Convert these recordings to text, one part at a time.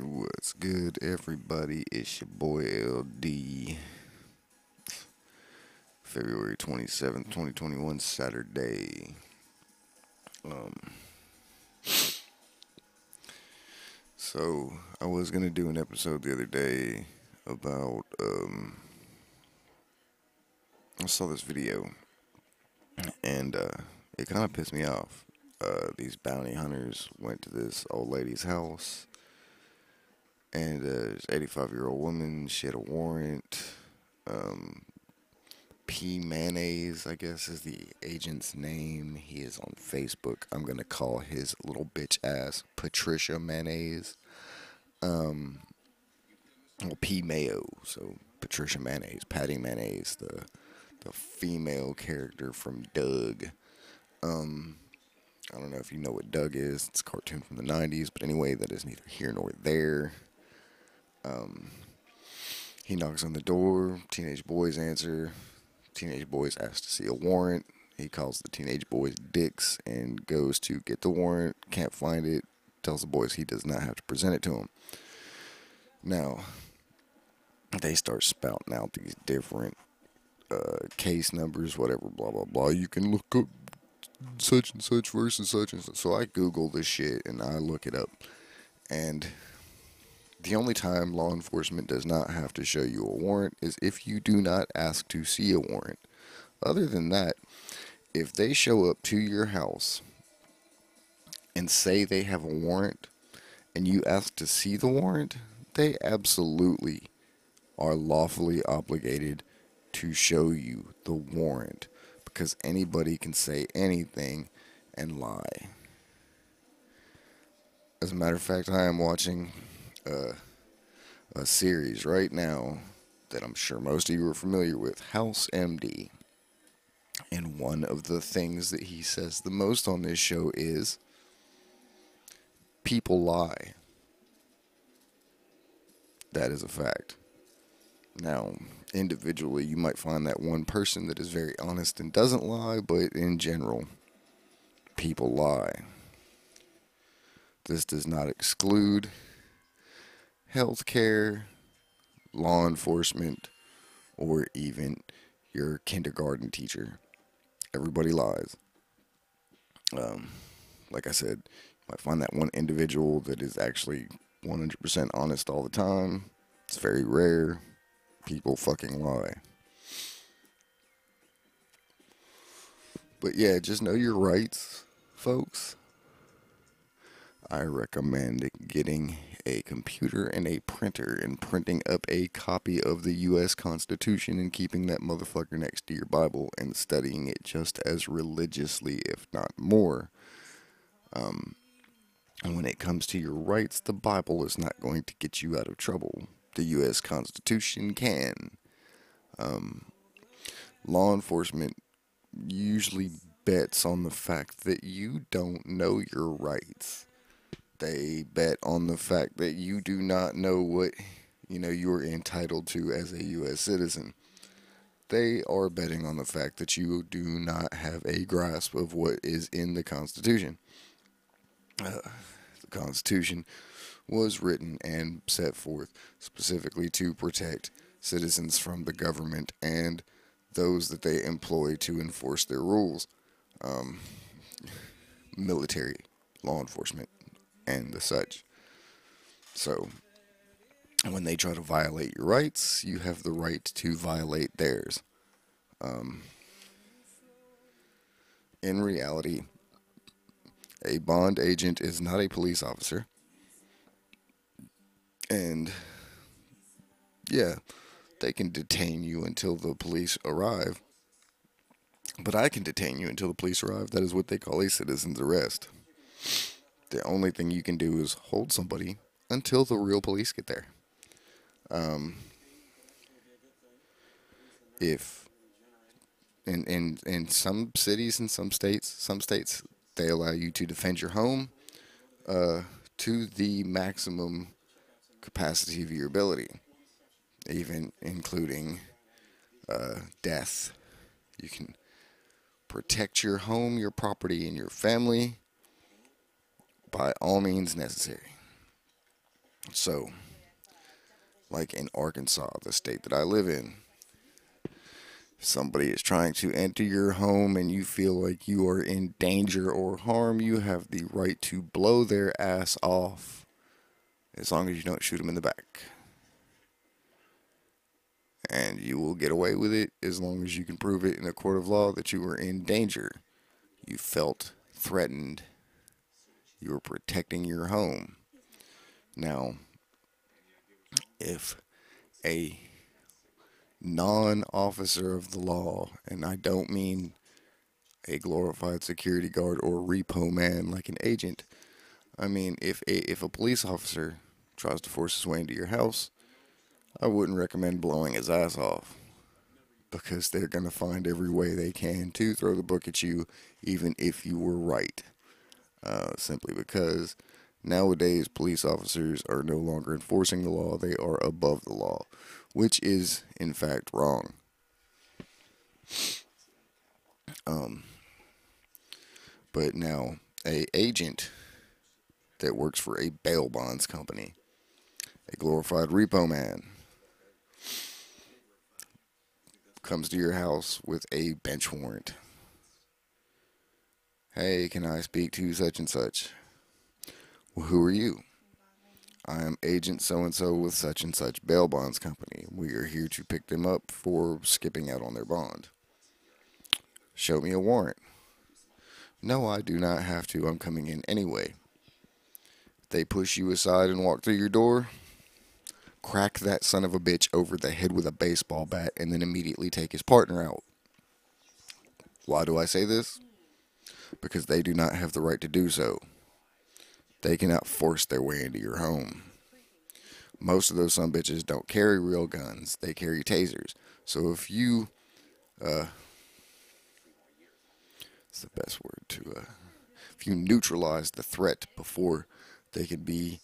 What's good, everybody? It's your boy LD. February 27th, 2021, Saturday. Um, so, I was going to do an episode the other day about. Um, I saw this video, and uh, it kind of pissed me off. Uh, these bounty hunters went to this old lady's house and uh, this 85 year old woman. She had a warrant. Um, P Mayonnaise, I guess, is the agent's name. He is on Facebook. I'm gonna call his little bitch ass Patricia Mayonnaise. Um, well, P Mayo, so Patricia Mayonnaise, Patty Mayonnaise, the the female character from Doug. Um, I don't know if you know what Doug is. It's a cartoon from the 90s, but anyway, that is neither here nor there. Um, he knocks on the door. Teenage boys answer. Teenage boys ask to see a warrant. He calls the teenage boys dicks and goes to get the warrant. Can't find it. Tells the boys he does not have to present it to them. Now, they start spouting out these different uh, case numbers, whatever, blah, blah, blah. You can look up such and such versus such and such. So I Google this shit and I look it up. And the only time law enforcement does not have to show you a warrant is if you do not ask to see a warrant. Other than that, if they show up to your house and say they have a warrant and you ask to see the warrant, they absolutely are lawfully obligated to show you the warrant because anybody can say anything and lie. As a matter of fact, I am watching uh, a series right now that I'm sure most of you are familiar with House MD. And one of the things that he says the most on this show is people lie. That is a fact. Now, individually, you might find that one person that is very honest and doesn't lie, but in general, people lie. This does not exclude healthcare, law enforcement, or even your kindergarten teacher. Everybody lies. Um, like I said, you might find that one individual that is actually 100% honest all the time. It's very rare. People fucking lie. But yeah, just know your rights, folks. I recommend getting a computer and a printer and printing up a copy of the U.S. Constitution and keeping that motherfucker next to your Bible and studying it just as religiously, if not more. Um, and when it comes to your rights, the Bible is not going to get you out of trouble. The U.S. Constitution can. Um, law enforcement usually bets on the fact that you don't know your rights they bet on the fact that you do not know what you know you're entitled to as a U.S. citizen. They are betting on the fact that you do not have a grasp of what is in the Constitution. Uh, the Constitution was written and set forth specifically to protect citizens from the government and those that they employ to enforce their rules. Um, military, law enforcement, and the such. So, when they try to violate your rights, you have the right to violate theirs. Um, in reality, a bond agent is not a police officer. And yeah, they can detain you until the police arrive. But I can detain you until the police arrive. That is what they call a citizen's arrest the only thing you can do is hold somebody until the real police get there. Um, if in in in some cities and some states, some states they allow you to defend your home uh, to the maximum capacity of your ability, even including uh, death. You can protect your home, your property, and your family by all means necessary. So, like in Arkansas, the state that I live in, somebody is trying to enter your home and you feel like you are in danger or harm, you have the right to blow their ass off as long as you don't shoot them in the back. And you will get away with it as long as you can prove it in a court of law that you were in danger. You felt threatened. You were protecting your home. Now, if a non officer of the law, and I don't mean a glorified security guard or repo man like an agent, I mean if a, if a police officer tries to force his way into your house, I wouldn't recommend blowing his ass off because they're going to find every way they can to throw the book at you, even if you were right. Uh, simply because nowadays police officers are no longer enforcing the law, they are above the law, which is in fact wrong. Um, but now, a agent that works for a bail bonds company, a glorified repo man, comes to your house with a bench warrant. Hey, can I speak to such and such? Well, who are you? I am agent so and so with such and such bail bonds company. We are here to pick them up for skipping out on their bond. Show me a warrant. No, I do not have to. I'm coming in anyway. They push you aside and walk through your door. Crack that son of a bitch over the head with a baseball bat and then immediately take his partner out. Why do I say this? Because they do not have the right to do so. They cannot force their way into your home. Most of those some bitches don't carry real guns. They carry tasers. So if you, uh, it's the best word to, uh, if you neutralize the threat before they can be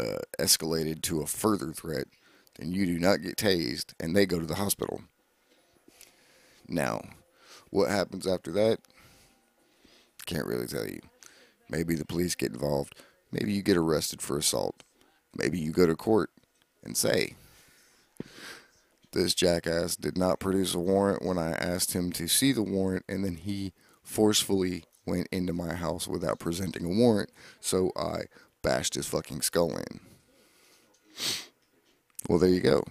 uh, escalated to a further threat, then you do not get tased and they go to the hospital. Now, what happens after that? Can't really tell you. Maybe the police get involved. Maybe you get arrested for assault. Maybe you go to court and say, This jackass did not produce a warrant when I asked him to see the warrant, and then he forcefully went into my house without presenting a warrant, so I bashed his fucking skull in. Well, there you go.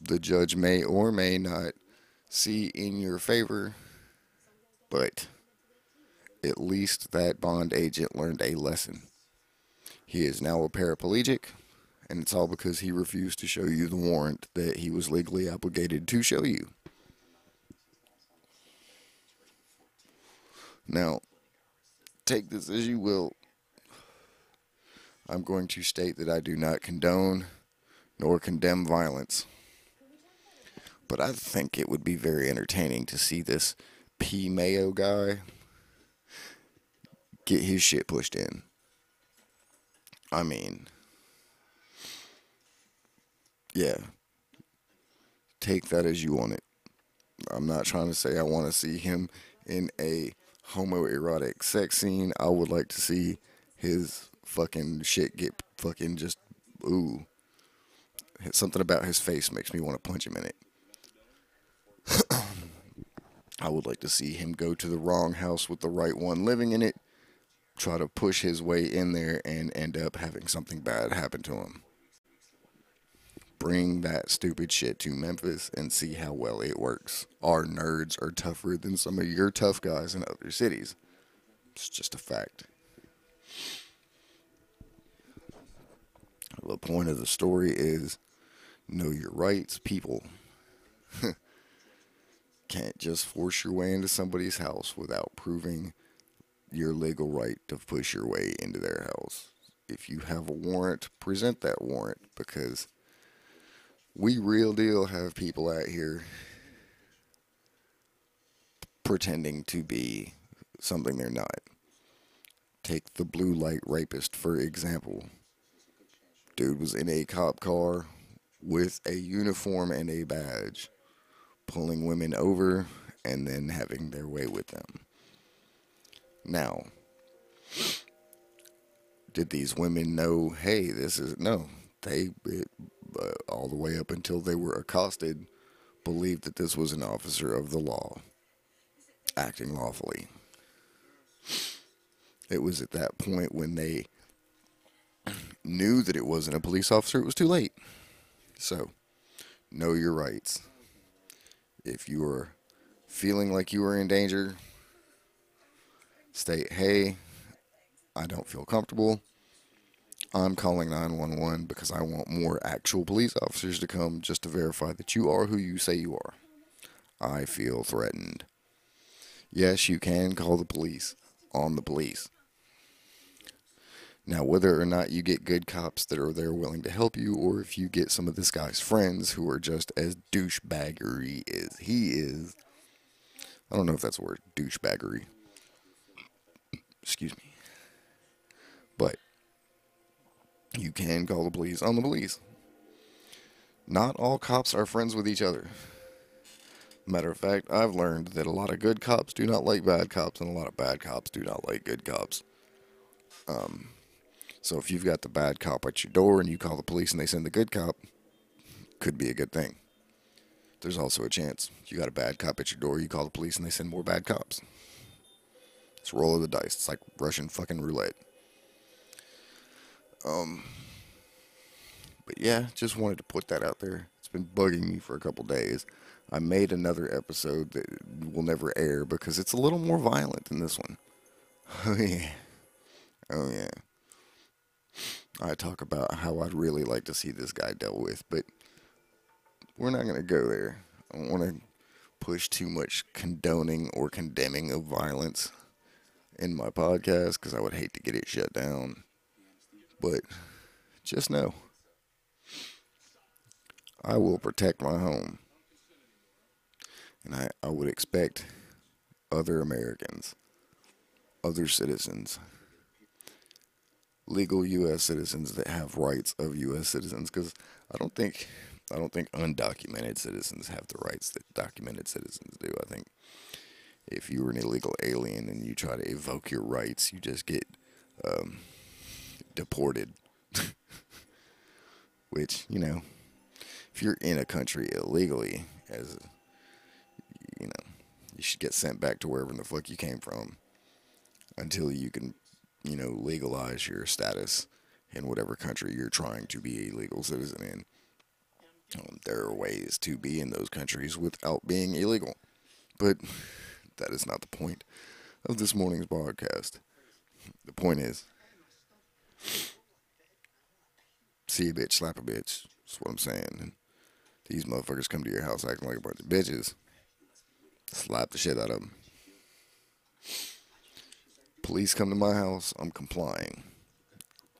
The judge may or may not see in your favor, but at least that bond agent learned a lesson. He is now a paraplegic, and it's all because he refused to show you the warrant that he was legally obligated to show you. Now, take this as you will. I'm going to state that I do not condone nor condemn violence. But I think it would be very entertaining to see this P. Mayo guy get his shit pushed in. I mean, yeah. Take that as you want it. I'm not trying to say I want to see him in a homoerotic sex scene. I would like to see his fucking shit get fucking just ooh. Something about his face makes me want to punch him in it. I would like to see him go to the wrong house with the right one living in it try to push his way in there and end up having something bad happen to him. Bring that stupid shit to Memphis and see how well it works. Our nerds are tougher than some of your tough guys in other cities. It's just a fact. The point of the story is know your rights, people. Can't just force your way into somebody's house without proving your legal right to push your way into their house. If you have a warrant, present that warrant because we real deal have people out here pretending to be something they're not. Take the blue light rapist, for example. Dude was in a cop car with a uniform and a badge, pulling women over and then having their way with them. Now, did these women know, hey, this is no, they, it, uh, all the way up until they were accosted, believed that this was an officer of the law acting lawfully. It was at that point when they knew that it wasn't a police officer, it was too late. So, know your rights. If you are feeling like you are in danger, state, hey, I don't feel comfortable. I'm calling 911 because I want more actual police officers to come just to verify that you are who you say you are. I feel threatened. Yes, you can call the police on the police. Now, whether or not you get good cops that are there willing to help you, or if you get some of this guy's friends who are just as douchebaggery as he is, I don't know if that's a word, douchebaggery. Excuse me. But you can call the police on the police. Not all cops are friends with each other. Matter of fact, I've learned that a lot of good cops do not like bad cops, and a lot of bad cops do not like good cops. Um, so if you've got the bad cop at your door and you call the police and they send the good cop, could be a good thing. There's also a chance you got a bad cop at your door, you call the police and they send more bad cops. It's roll of the dice. It's like Russian fucking roulette. Um, but yeah, just wanted to put that out there. It's been bugging me for a couple days. I made another episode that will never air because it's a little more violent than this one. Oh yeah. Oh yeah. I talk about how I'd really like to see this guy dealt with, but we're not going to go there. I don't want to push too much condoning or condemning of violence in my podcast because I would hate to get it shut down. But just know I will protect my home. And I, I would expect other Americans, other citizens, legal U.S. citizens that have rights of U.S. citizens, because I don't think I don't think undocumented citizens have the rights that documented citizens do. I think if you were an illegal alien and you try to evoke your rights, you just get um, deported. Which you know, if you're in a country illegally, as you know, you should get sent back to wherever in the fuck you came from until you can you know, legalize your status in whatever country you're trying to be a legal citizen in. Um, there are ways to be in those countries without being illegal. But that is not the point of this morning's broadcast. The point is see a bitch, slap a bitch. That's what I'm saying. And these motherfuckers come to your house acting like a bunch of bitches. Slap the shit out of them. Police come to my house, I'm complying.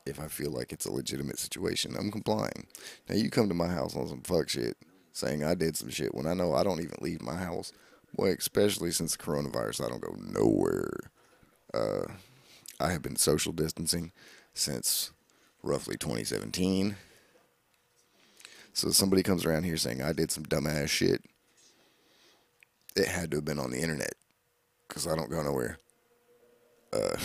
If I feel like it's a legitimate situation, I'm complying. Now you come to my house on some fuck shit, saying I did some shit when I know I don't even leave my house. Boy, especially since the coronavirus, I don't go nowhere. Uh, I have been social distancing since roughly 2017. So somebody comes around here saying I did some dumbass shit. It had to have been on the internet because I don't go nowhere. Uh,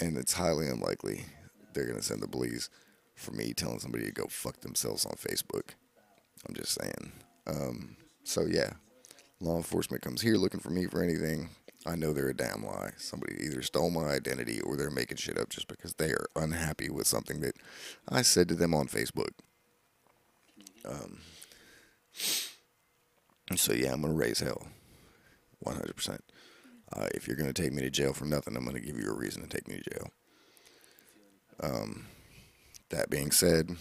and it's highly unlikely they're gonna send the police for me telling somebody to go fuck themselves on Facebook. I'm just saying. Um, so yeah, law enforcement comes here looking for me for anything. I know they're a damn lie. Somebody either stole my identity or they're making shit up just because they are unhappy with something that I said to them on Facebook. Um, so yeah, I'm gonna raise hell, 100 percent. Uh, if you're to take me to jail for nothing, I'm to give you a reason to take me to jail. Um, that being said,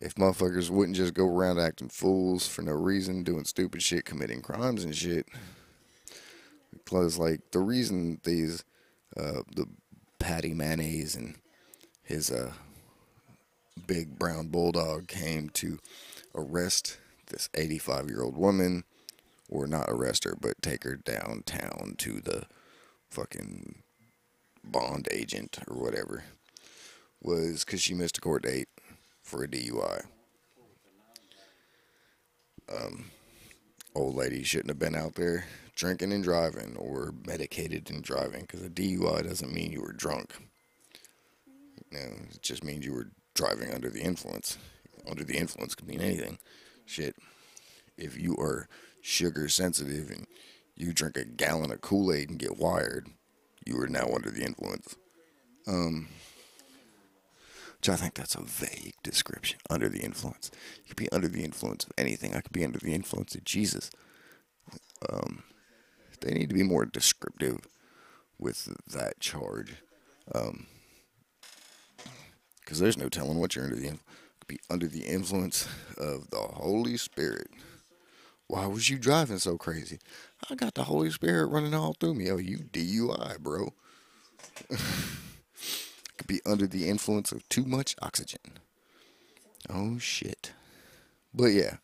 if motherfuckers wouldn't just go around acting fools for no reason, doing stupid shit, committing crimes and shit, because like the reason these uh, the Patty Mayonnaise and his uh, big brown bulldog came to arrest this 85 year old woman or not arrest her, but take her downtown to the fucking bond agent or whatever, was because she missed a court date for a DUI. Um, old lady shouldn't have been out there drinking and driving or medicated and driving because a DUI doesn't mean you were drunk. You know, it just means you were driving under the influence. Under the influence could mean anything. Shit. If you are sugar sensitive and you drink a gallon of Kool Aid and get wired, you are now under the influence. Um, which I think that's a vague description. Under the influence. You could be under the influence of anything. I could be under the influence of Jesus. Um, they need to be more descriptive with that charge. Um, because there's no telling what you're under the be under the influence of the Holy Spirit. Why was you driving so crazy? I got the Holy Spirit running all through me. Oh, you DUI, bro. Could be under the influence of too much oxygen. Oh shit. But yeah,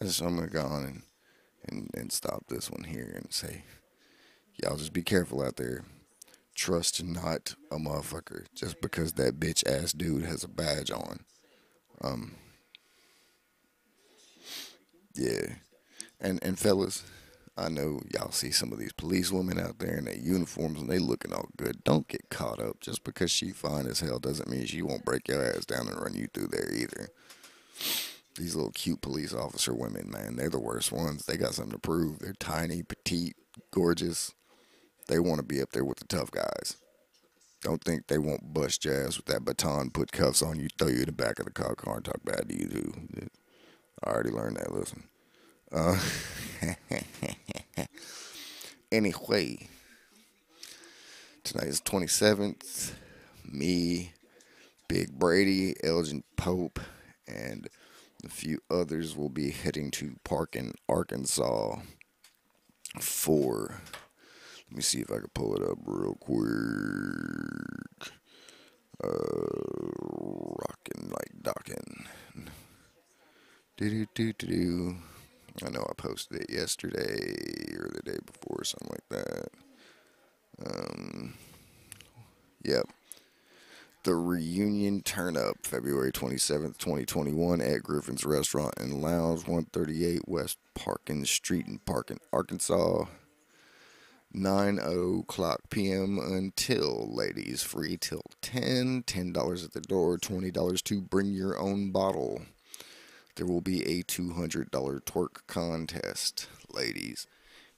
I just I'm gonna go on and, and and stop this one here and say, y'all just be careful out there trust not a motherfucker just because that bitch ass dude has a badge on. Um, yeah, and and fellas, I know y'all see some of these police women out there in their uniforms and they looking all good. Don't get caught up. Just because she fine as hell doesn't mean she won't break your ass down and run you through there either. These little cute police officer women, man, they're the worst ones. They got something to prove. They're tiny, petite, gorgeous. They want to be up there with the tough guys. Don't think they won't bust your ass with that baton, put cuffs on you, throw you in the back of the car, car and talk bad to you, too. I already learned that lesson. Uh, anyway, tonight is 27th. Me, Big Brady, Elgin Pope, and a few others will be heading to Parkin, Arkansas for let me see if I can pull it up real quick. Uh, like docking. Do do do do do. I know I posted it yesterday or the day before, something like that. Um, yep. The reunion turn up February 27th, 2021 at Griffin's Restaurant and Lounge, 138 West Parkin Street in Parkin, Arkansas. 9 o'clock p.m. until ladies free till 10 $10 at the door $20 to bring your own bottle there will be a $200 twerk contest ladies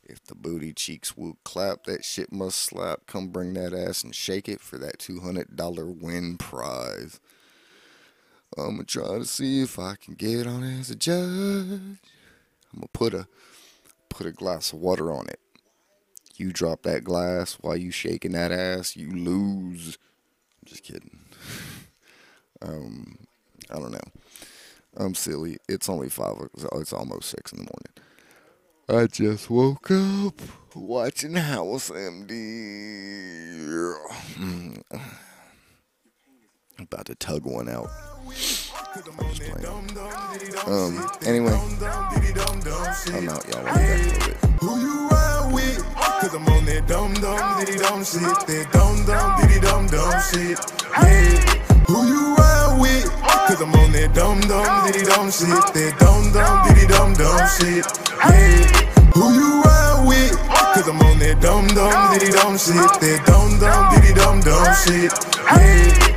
if the booty cheeks will clap that shit must slap come bring that ass and shake it for that $200 win prize i'm gonna try to see if i can get on as a judge i'm gonna put a put a glass of water on it you drop that glass while you shaking that ass, you lose. I'm just kidding. um, I don't know. I'm silly. It's only five. It's almost six in the morning. I just woke up watching House MD. About to tug one out. Um. Anyway, I'm out, y'all. Who you ride with? Cause I'm on that dum dum diddy dum shit. That dum dum diddy dum dum shit. Yeah. Who you ride with? Cause I'm on that dum dum diddy dum shit. That dum dum diddy dum dum shit. Yeah. Who you ride with? Cause I'm on that dum dum diddy dum shit. That dum dum diddy dum dum shit. Yeah.